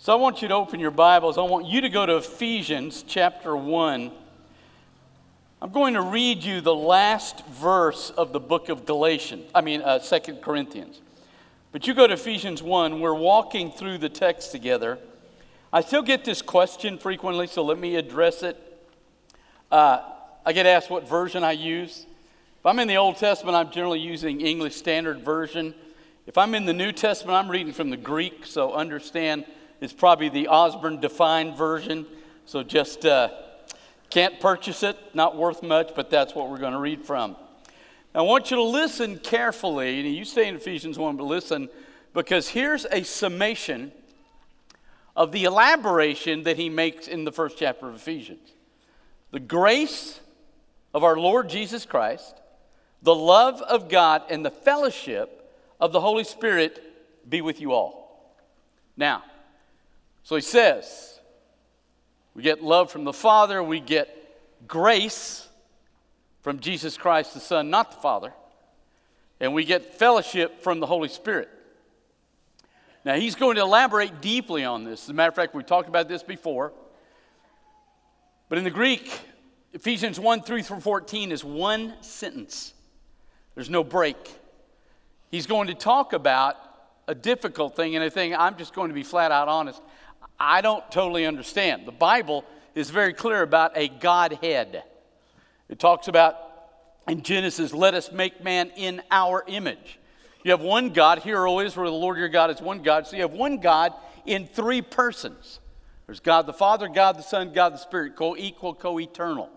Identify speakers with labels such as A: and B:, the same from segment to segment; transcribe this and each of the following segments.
A: So I want you to open your Bibles. I want you to go to Ephesians chapter 1. I'm going to read you the last verse of the book of Galatians, I mean, uh, 2 Corinthians. But you go to Ephesians 1, we're walking through the text together. I still get this question frequently, so let me address it. Uh, I get asked what version I use. If I'm in the Old Testament, I'm generally using English Standard Version. If I'm in the New Testament, I'm reading from the Greek, so understand it's probably the Osborne Defined Version. So just uh, can't purchase it, not worth much, but that's what we're going to read from. I want you to listen carefully. You stay in Ephesians 1, but listen, because here's a summation of the elaboration that he makes in the first chapter of Ephesians. The grace of our Lord Jesus Christ, the love of God, and the fellowship of the Holy Spirit be with you all. Now, so he says, we get love from the Father, we get grace from Jesus Christ the Son, not the Father, and we get fellowship from the Holy Spirit. Now, he's going to elaborate deeply on this. As a matter of fact, we talked about this before. But in the Greek, Ephesians 1 3 through 14 is one sentence, there's no break. He's going to talk about a difficult thing and a thing I'm just going to be flat out honest. I don't totally understand. The Bible is very clear about a Godhead. It talks about in Genesis, let us make man in our image. You have one God, hear, O Israel, the Lord your God is one God. So you have one God in three persons. There's God the Father, God the Son, God the Spirit, co equal, co eternal.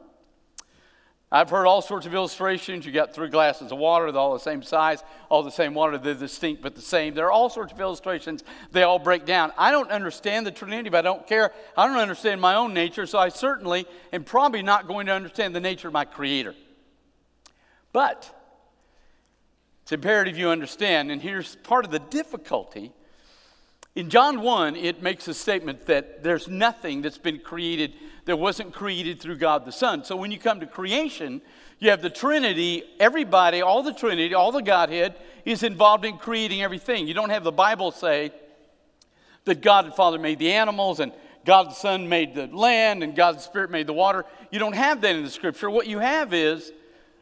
A: I've heard all sorts of illustrations. You got three glasses of water, they're all the same size, all the same water, they're distinct but the same. There are all sorts of illustrations. They all break down. I don't understand the Trinity, but I don't care. I don't understand my own nature, so I certainly am probably not going to understand the nature of my Creator. But it's imperative you understand, and here's part of the difficulty in John 1, it makes a statement that there's nothing that's been created that wasn't created through God the Son. So when you come to creation, you have the Trinity, everybody, all the Trinity, all the Godhead is involved in creating everything. You don't have the Bible say that God the Father made the animals and God the Son made the land and God the Spirit made the water. You don't have that in the scripture. What you have is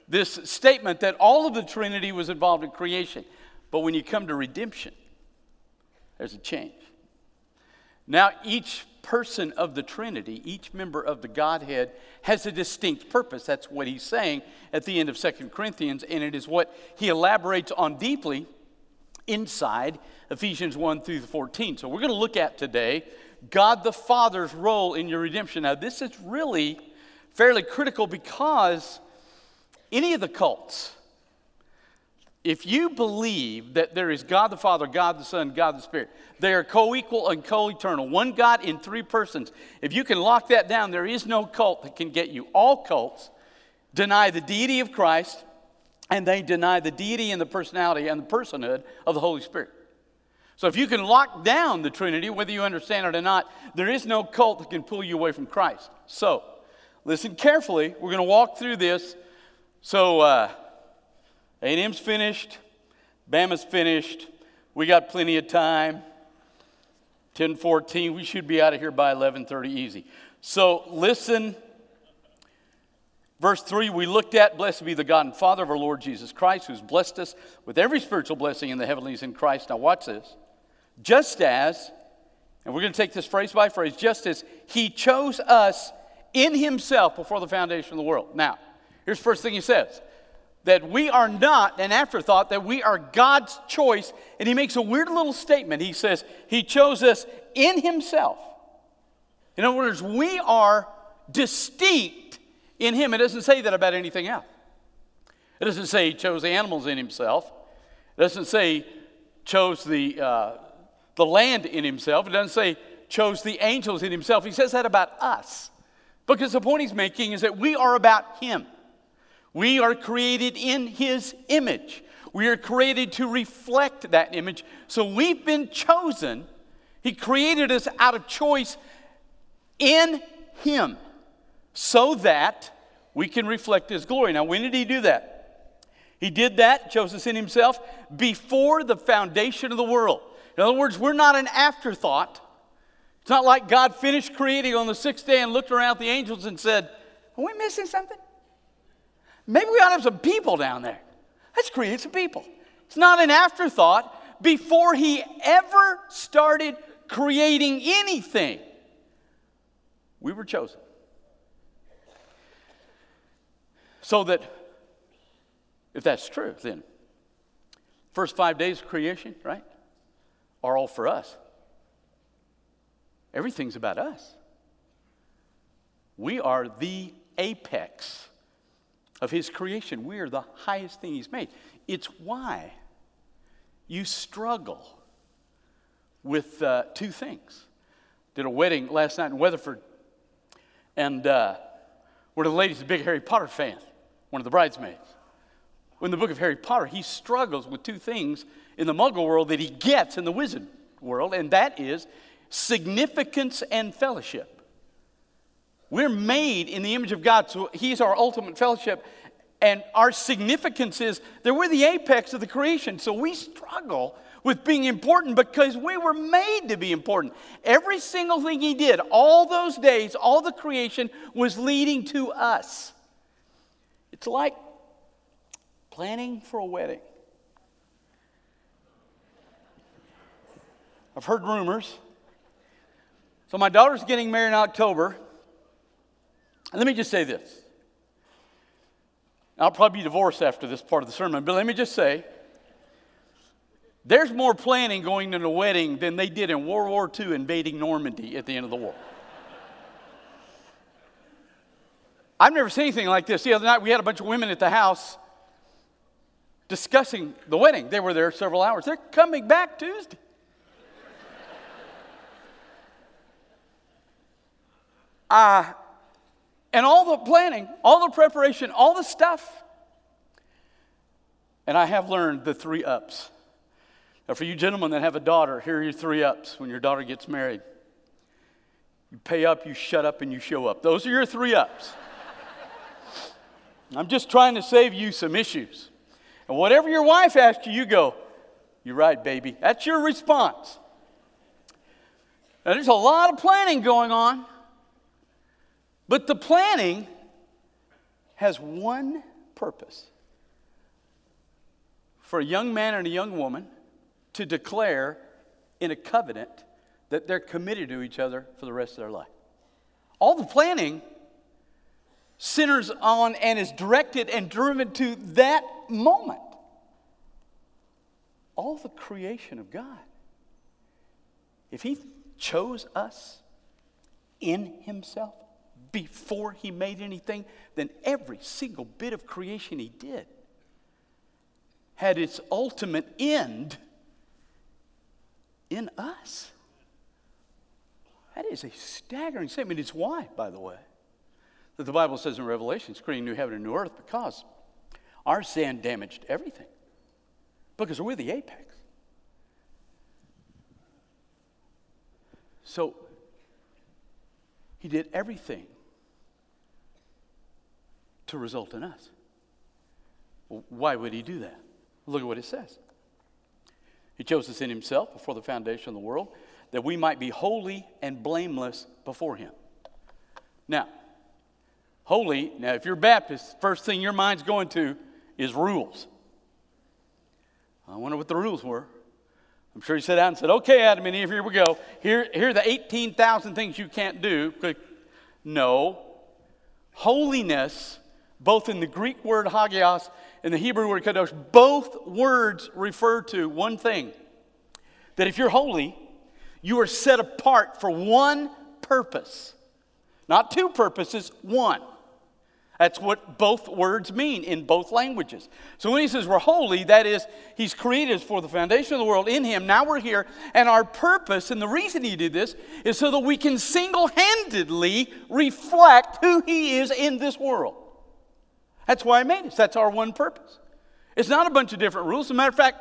A: this statement that all of the Trinity was involved in creation. But when you come to redemption, there's a change. Now, each person of the Trinity, each member of the Godhead, has a distinct purpose. That's what he's saying at the end of Second Corinthians, and it is what he elaborates on deeply inside Ephesians 1 through 14. So, we're going to look at today God the Father's role in your redemption. Now, this is really fairly critical because any of the cults, if you believe that there is God the Father, God the Son, God the Spirit, they are co equal and co eternal, one God in three persons. If you can lock that down, there is no cult that can get you. All cults deny the deity of Christ and they deny the deity and the personality and the personhood of the Holy Spirit. So if you can lock down the Trinity, whether you understand it or not, there is no cult that can pull you away from Christ. So listen carefully. We're going to walk through this. So, uh, a&M's finished, Bama's finished. We got plenty of time. 10:14. We should be out of here by 11:30 easy. So listen. Verse 3 we looked at, blessed be the God and Father of our Lord Jesus Christ, who's blessed us with every spiritual blessing in the heavenlies in Christ. Now watch this. Just as, and we're going to take this phrase by phrase, just as he chose us in himself before the foundation of the world. Now, here's the first thing he says that we are not an afterthought, that we are God's choice. And he makes a weird little statement. He says, He chose us in Himself. In other words, we are distinct in Him. It doesn't say that about anything else. It doesn't say He chose the animals in Himself. It doesn't say He chose the, uh, the land in Himself. It doesn't say He chose the angels in Himself. He says that about us. Because the point He's making is that we are about Him. We are created in His image. We are created to reflect that image. So we've been chosen. He created us out of choice in Him so that we can reflect His glory. Now, when did He do that? He did that, chose us in Himself, before the foundation of the world. In other words, we're not an afterthought It's not like God finished creating on the sixth day and looked around at the angels and said, Are we missing something? Maybe we ought to have some people down there. Let's create some people. It's not an afterthought. Before he ever started creating anything, we were chosen. So that, if that's true, then first five days of creation, right, are all for us. Everything's about us. We are the apex of His creation. We are the highest thing He's made. It's why you struggle with uh, two things. Did a wedding last night in Weatherford, and uh, one of the ladies is a big Harry Potter fan, one of the bridesmaids. In the book of Harry Potter, he struggles with two things in the muggle world that he gets in the wizard world, and that is significance and fellowship. We're made in the image of God, so He's our ultimate fellowship. And our significance is that we're the apex of the creation. So we struggle with being important because we were made to be important. Every single thing He did, all those days, all the creation was leading to us. It's like planning for a wedding. I've heard rumors so my daughter's getting married in October. Let me just say this. I'll probably be divorced after this part of the sermon, but let me just say there's more planning going to a wedding than they did in World War II invading Normandy at the end of the war. I've never seen anything like this. The other night we had a bunch of women at the house discussing the wedding. They were there several hours. They're coming back Tuesday. Uh, and all the planning, all the preparation, all the stuff. And I have learned the three ups. Now, for you gentlemen that have a daughter, here are your three ups when your daughter gets married. You pay up, you shut up, and you show up. Those are your three ups. I'm just trying to save you some issues. And whatever your wife asks you, you go, You're right, baby. That's your response. Now, there's a lot of planning going on. But the planning has one purpose for a young man and a young woman to declare in a covenant that they're committed to each other for the rest of their life. All the planning centers on and is directed and driven to that moment. All the creation of God. If He chose us in Himself, before he made anything, then every single bit of creation he did had its ultimate end in us. That is a staggering statement. It's why, by the way, that the Bible says in Revelation, it's creating new heaven and new earth because our sin damaged everything. Because we're the apex. So, he did everything to result in us. why would he do that? Look at what it says. He chose us in himself before the foundation of the world that we might be holy and blameless before him. Now, holy, now if you're Baptist, first thing your mind's going to is rules. I wonder what the rules were. I'm sure he sat down and said, Okay, Adam and Eve, here we go. Here, here are the 18,000 things you can't do. No. Holiness both in the Greek word hagios and the Hebrew word kadosh, both words refer to one thing that if you're holy, you are set apart for one purpose. Not two purposes, one. That's what both words mean in both languages. So when he says we're holy, that is, he's created us for the foundation of the world in him. Now we're here, and our purpose, and the reason he did this, is so that we can single handedly reflect who he is in this world. That's why I made us. That's our one purpose. It's not a bunch of different rules. As a matter of fact,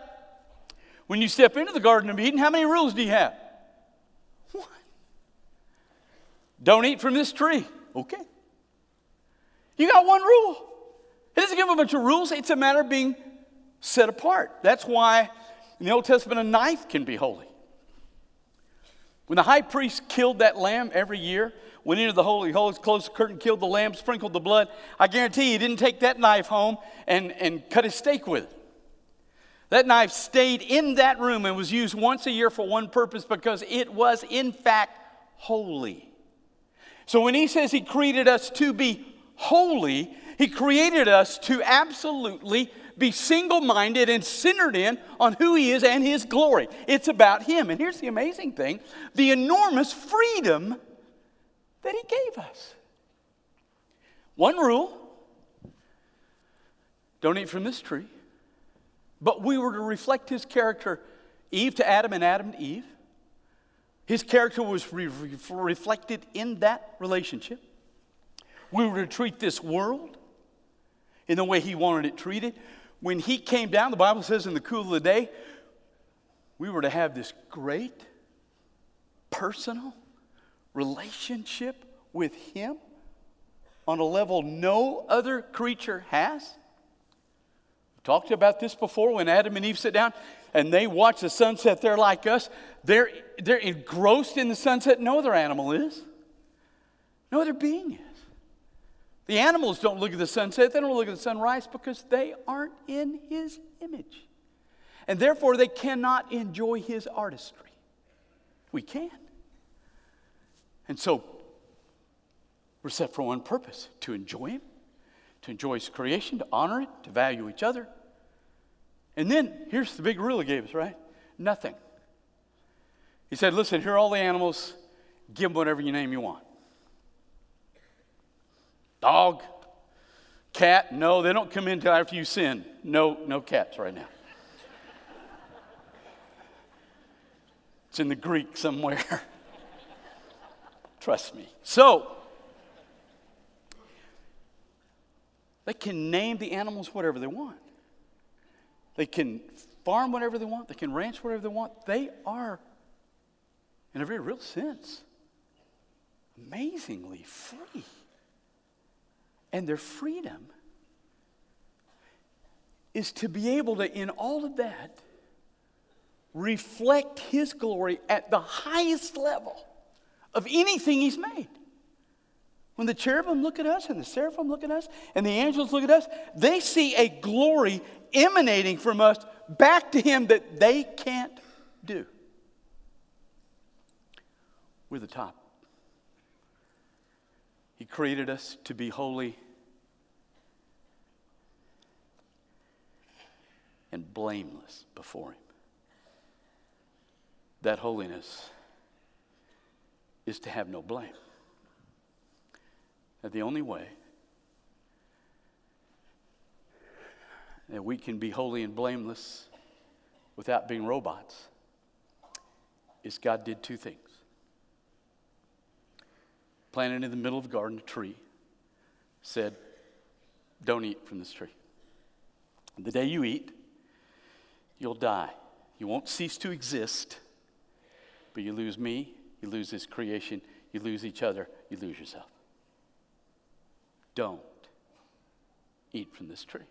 A: when you step into the Garden of Eden, how many rules do you have? One. Don't eat from this tree. Okay. You got one rule. It doesn't give a bunch of rules, it's a matter of being set apart. That's why in the Old Testament a knife can be holy. When the high priest killed that lamb every year, went into the Holy Holies, closed the curtain, killed the lamb, sprinkled the blood, I guarantee he didn't take that knife home and, and cut his steak with it. That knife stayed in that room and was used once a year for one purpose because it was, in fact, holy. So when he says he created us to be holy, he created us to absolutely be single minded and centered in on who He is and His glory. It's about Him. And here's the amazing thing the enormous freedom that He gave us. One rule don't eat from this tree. But we were to reflect His character, Eve to Adam and Adam to Eve. His character was re- reflected in that relationship. We were to treat this world in the way He wanted it treated when he came down, the Bible says in the cool of the day, we were to have this great personal relationship with him on a level no other creature has. We talked about this before when Adam and Eve sit down and they watch the sunset. They're like us. They're, they're engrossed in the sunset. No other animal is. No other being is. The animals don't look at the sunset, they don't look at the sunrise because they aren't in his image. And therefore, they cannot enjoy his artistry. We can. And so, we're set for one purpose to enjoy him, to enjoy his creation, to honor it, to value each other. And then, here's the big rule he gave us, right? Nothing. He said, listen, here are all the animals, give them whatever you name you want. Dog, cat, no, they don't come in until after you sin. No, no cats right now. It's in the Greek somewhere. Trust me. So, they can name the animals whatever they want. They can farm whatever they want. They can ranch whatever they want. They are, in a very real sense, amazingly free and their freedom is to be able to, in all of that, reflect His glory at the highest level of anything He's made. When the cherubim look at us and the seraphim look at us and the angels look at us, they see a glory emanating from us back to Him that they can't do. We're the top. He created us to be holy and blameless before Him. That holiness is to have no blame. That the only way that we can be holy and blameless without being robots is God did two things planted in the middle of the garden a tree, said, Don't eat from this tree. The day you eat, you'll die. You won't cease to exist, but you lose me, you lose this creation, you lose each other, you lose yourself. Don't eat from this tree.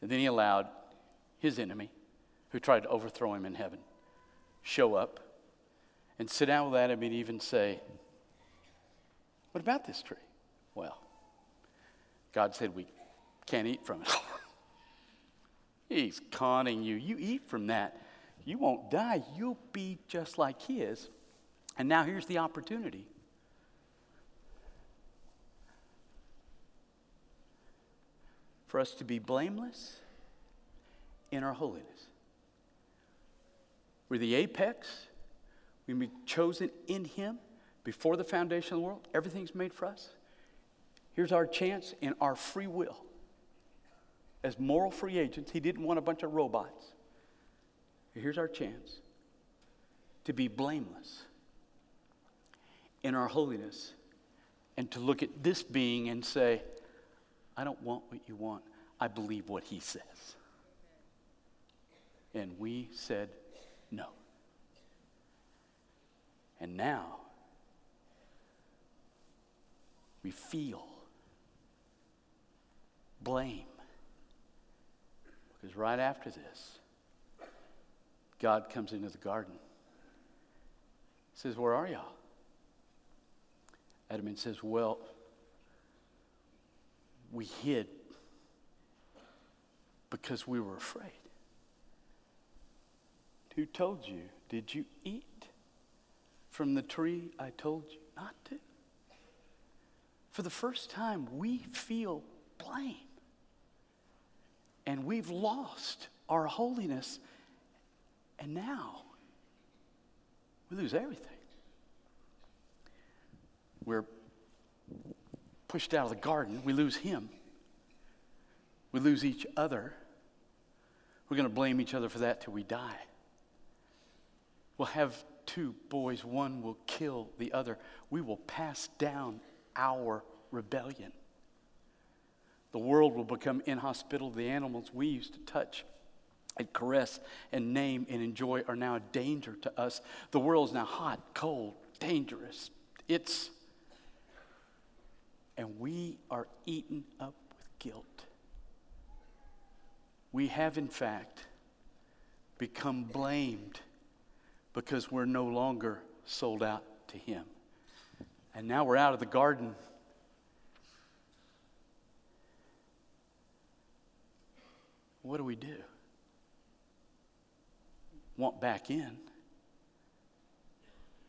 A: And then he allowed his enemy, who tried to overthrow him in heaven, show up and sit down with Adam and even say, what about this tree? Well, God said we can't eat from it. He's conning you. You eat from that, you won't die. You'll be just like He is. And now here's the opportunity. For us to be blameless in our holiness. We're the apex. We be chosen in Him before the foundation of the world, everything's made for us. Here's our chance in our free will. As moral free agents, he didn't want a bunch of robots. Here's our chance to be blameless in our holiness and to look at this being and say, I don't want what you want. I believe what he says. And we said no. And now, we feel blame. Because right after this, God comes into the garden says, Where are y'all? Adam and says, Well, we hid because we were afraid. Who told you? Did you eat from the tree I told you not to? For the first time, we feel blame. And we've lost our holiness. And now we lose everything. We're pushed out of the garden, we lose Him. We lose each other. We're going to blame each other for that till we die. We'll have two boys, one will kill the other. We will pass down our rebellion. The world will become inhospitable. The animals we used to touch and caress and name and enjoy are now a danger to us. The world is now hot, cold, dangerous. It's, and we are eaten up with guilt. We have, in fact, become blamed because we're no longer sold out to Him. And now we're out of the garden. What do we do? Want back in,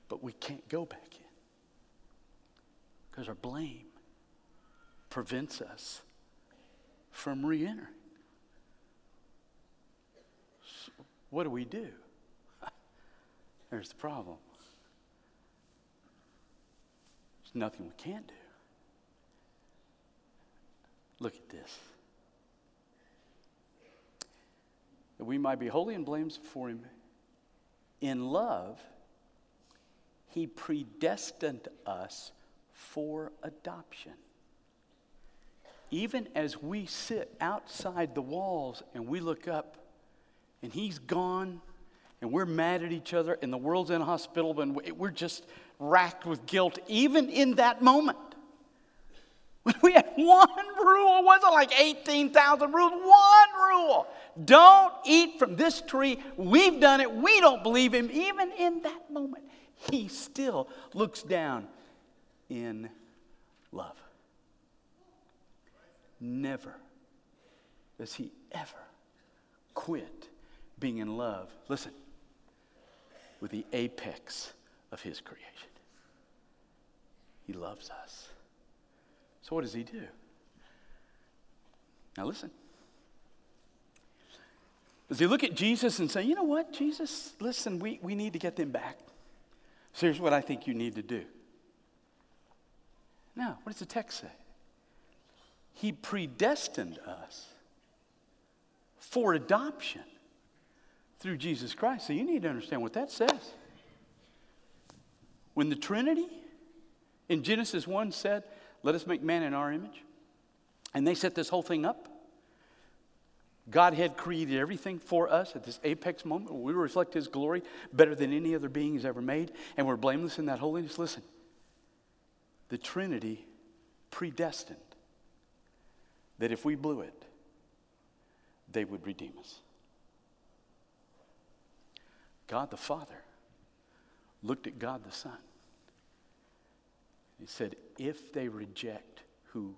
A: but we can't go back in because our blame prevents us from re entering. So what do we do? There's the problem. There's nothing we can't do. Look at this. That we might be holy and blameless before Him. In love, He predestined us for adoption. Even as we sit outside the walls and we look up and He's gone and we're mad at each other and the world's inhospitable and we're just racked with guilt, even in that moment. We had one rule, it wasn't like 18,000 rules, one rule. Don't eat from this tree. We've done it. We don't believe him. Even in that moment, he still looks down in love. Never does he ever quit being in love. Listen, with the apex of his creation. He loves us. So, what does he do? Now, listen. Does he look at Jesus and say, you know what, Jesus, listen, we, we need to get them back. So, here's what I think you need to do. Now, what does the text say? He predestined us for adoption through Jesus Christ. So you need to understand what that says. When the Trinity in Genesis 1 said, Let us make man in our image, and they set this whole thing up, God had created everything for us at this apex moment we reflect His glory better than any other being He's ever made, and we're blameless in that holiness. Listen, the Trinity predestined that if we blew it, they would redeem us. God the Father looked at God the Son. He said, if they reject who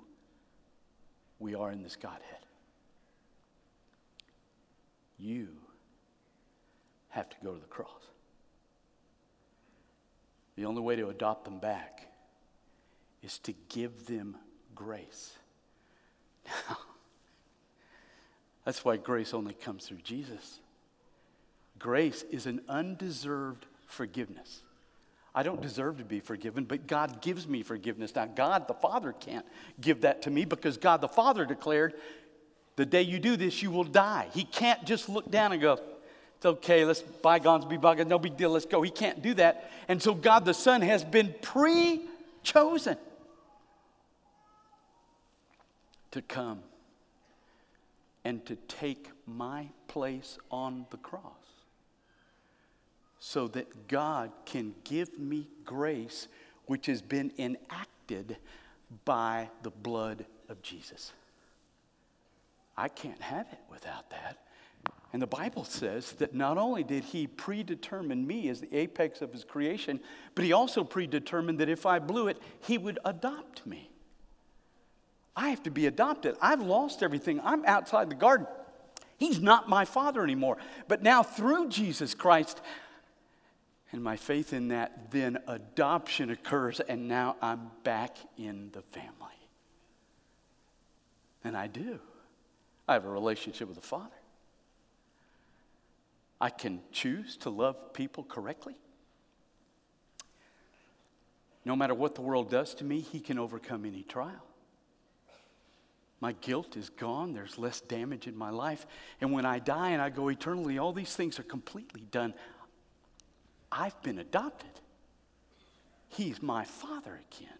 A: we are in this Godhead, you have to go to the cross. The only way to adopt them back is to give them grace. Now, that's why grace only comes through Jesus. Grace is an undeserved forgiveness. I don't deserve to be forgiven, but God gives me forgiveness. Now, God the Father can't give that to me because God the Father declared, the day you do this, you will die. He can't just look down and go, it's okay, let's bygones be bygones, no big deal, let's go. He can't do that. And so, God the Son has been pre chosen to come and to take my place on the cross so that God can give me grace which has been enacted by the blood of Jesus. I can't have it without that. And the Bible says that not only did he predetermine me as the apex of his creation, but he also predetermined that if I blew it, he would adopt me. I have to be adopted. I've lost everything. I'm outside the garden. He's not my father anymore. But now, through Jesus Christ and my faith in that, then adoption occurs, and now I'm back in the family. And I do. I have a relationship with the Father. I can choose to love people correctly. No matter what the world does to me, He can overcome any trial. My guilt is gone. There's less damage in my life. And when I die and I go eternally, all these things are completely done. I've been adopted. He's my father again,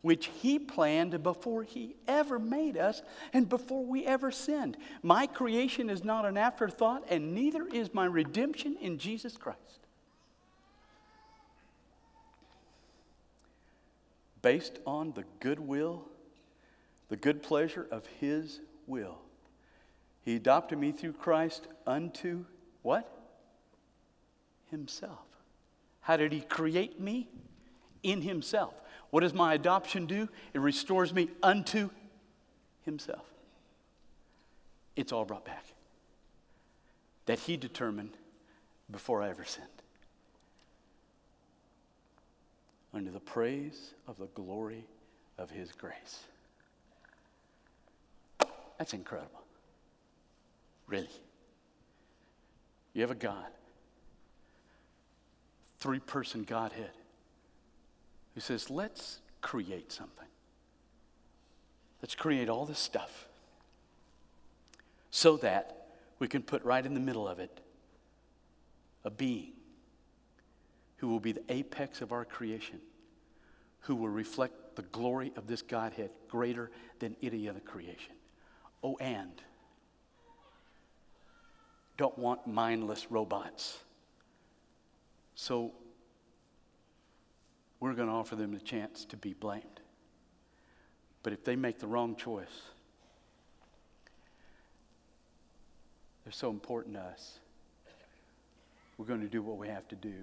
A: which he planned before he ever made us and before we ever sinned. My creation is not an afterthought, and neither is my redemption in Jesus Christ. Based on the goodwill the good pleasure of his will. He adopted me through Christ unto what? Himself. How did he create me? In himself. What does my adoption do? It restores me unto himself. It's all brought back. That he determined before I ever sinned. Under the praise of the glory of his grace. That's incredible. Really. You have a God, three person Godhead, who says, let's create something. Let's create all this stuff so that we can put right in the middle of it a being who will be the apex of our creation, who will reflect the glory of this Godhead greater than any other creation. Oh, and don't want mindless robots. So we're going to offer them the chance to be blamed. But if they make the wrong choice, they're so important to us. We're going to do what we have to do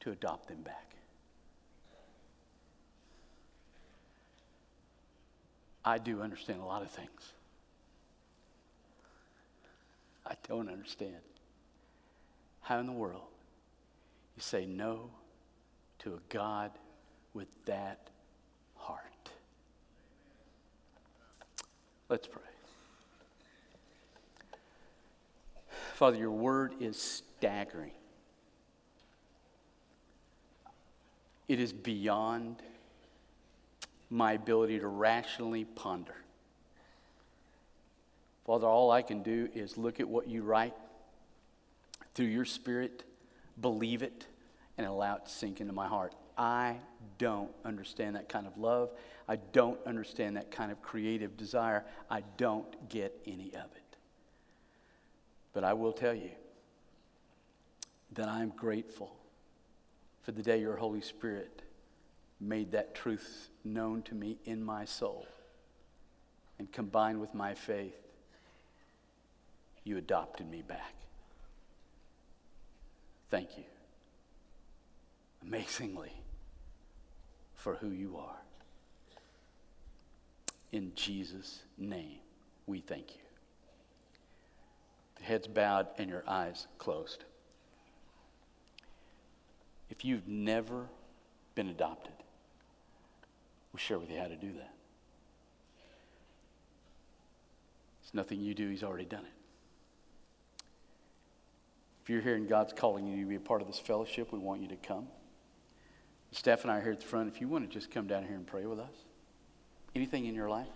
A: to adopt them back. I do understand a lot of things. I don't understand how in the world you say no to a God with that heart. Let's pray. Father, your word is staggering. It is beyond my ability to rationally ponder. Father, all I can do is look at what you write through your spirit, believe it, and allow it to sink into my heart. I don't understand that kind of love. I don't understand that kind of creative desire. I don't get any of it. But I will tell you that I'm grateful for the day your Holy Spirit made that truth known to me in my soul. And combined with my faith, you adopted me back. Thank you. Amazingly, for who you are. In Jesus' name, we thank you. The Heads bowed and your eyes closed. If you've never been adopted, We'll share with you how to do that. It's nothing you do, He's already done it. If you're here and God's calling you to be a part of this fellowship, we want you to come. Steph and I are here at the front. If you want to just come down here and pray with us, anything in your life,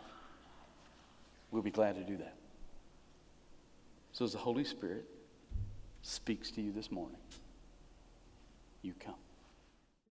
A: we'll be glad to do that. So, as the Holy Spirit speaks to you this morning, you come.